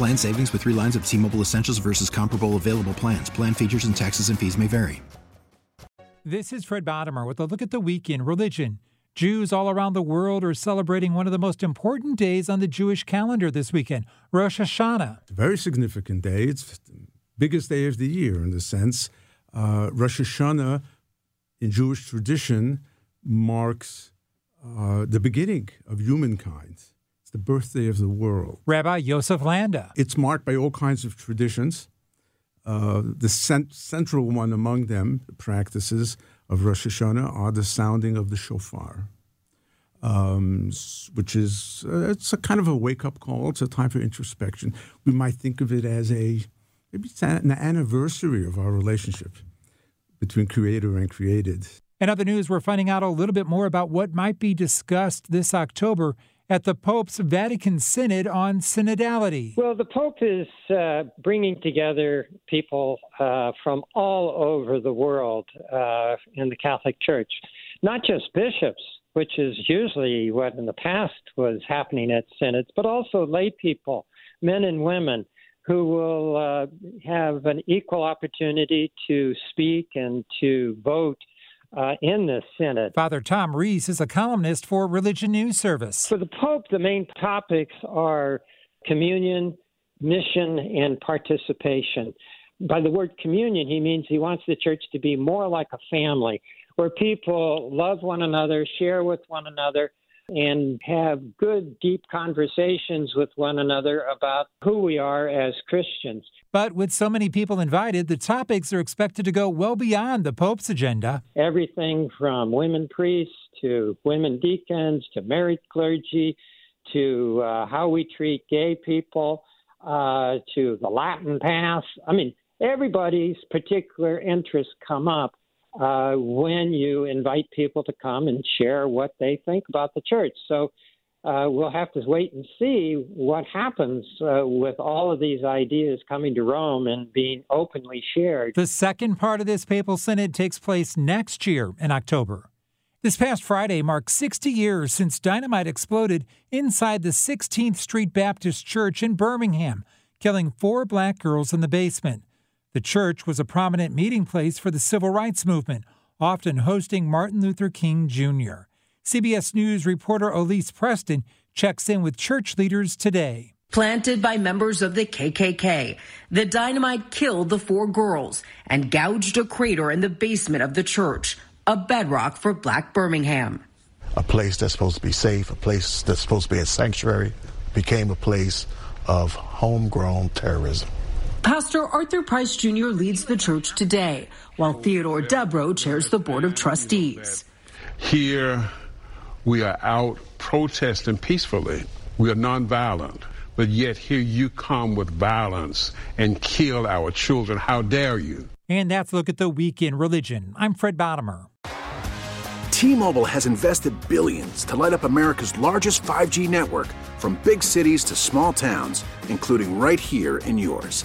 Plan savings with three lines of T Mobile Essentials versus comparable available plans. Plan features and taxes and fees may vary. This is Fred Bottomer with a look at the week in religion. Jews all around the world are celebrating one of the most important days on the Jewish calendar this weekend, Rosh Hashanah. It's a very significant day. It's the biggest day of the year in the sense. Uh, Rosh Hashanah in Jewish tradition marks uh, the beginning of humankind. The birthday of the world. Rabbi Yosef Landa. It's marked by all kinds of traditions. Uh, the cent- central one among them, the practices of Rosh Hashanah, are the sounding of the shofar, um, which is uh, it's a kind of a wake up call. It's a time for introspection. We might think of it as a maybe it's an anniversary of our relationship between creator and created. In other news, we're finding out a little bit more about what might be discussed this October at the Pope's Vatican Synod on synodality. Well, the Pope is uh, bringing together people uh, from all over the world uh, in the Catholic Church, not just bishops, which is usually what in the past was happening at synods, but also lay people, men and women. Who will uh, have an equal opportunity to speak and to vote uh, in the Synod. Father Tom Reese is a columnist for Religion News Service. For the Pope, the main topics are communion, mission, and participation. By the word communion, he means he wants the church to be more like a family where people love one another, share with one another, and have good, deep conversations with one another about who we are as Christians. But with so many people invited, the topics are expected to go well beyond the Pope's agenda. Everything from women priests to women deacons to married clergy to uh, how we treat gay people uh, to the Latin Mass. I mean, everybody's particular interests come up uh, when you invite people to come and share what they think about the church. So uh, we'll have to wait and see what happens uh, with all of these ideas coming to Rome and being openly shared. The second part of this papal synod takes place next year in October. This past Friday marked 60 years since dynamite exploded inside the 16th Street Baptist Church in Birmingham, killing four black girls in the basement. The church was a prominent meeting place for the civil rights movement, often hosting Martin Luther King Jr. CBS News reporter Elise Preston checks in with church leaders today. Planted by members of the KKK, the dynamite killed the four girls and gouged a crater in the basement of the church, a bedrock for black Birmingham. A place that's supposed to be safe, a place that's supposed to be a sanctuary, became a place of homegrown terrorism. Pastor Arthur Price Jr. leads the church today, while Theodore Dubrow chairs the board of trustees. Here, we are out protesting peacefully. We are nonviolent. But yet here you come with violence and kill our children. How dare you? And that's a look at the week in religion. I'm Fred Bottomer. T-Mobile has invested billions to light up America's largest 5G network from big cities to small towns, including right here in yours.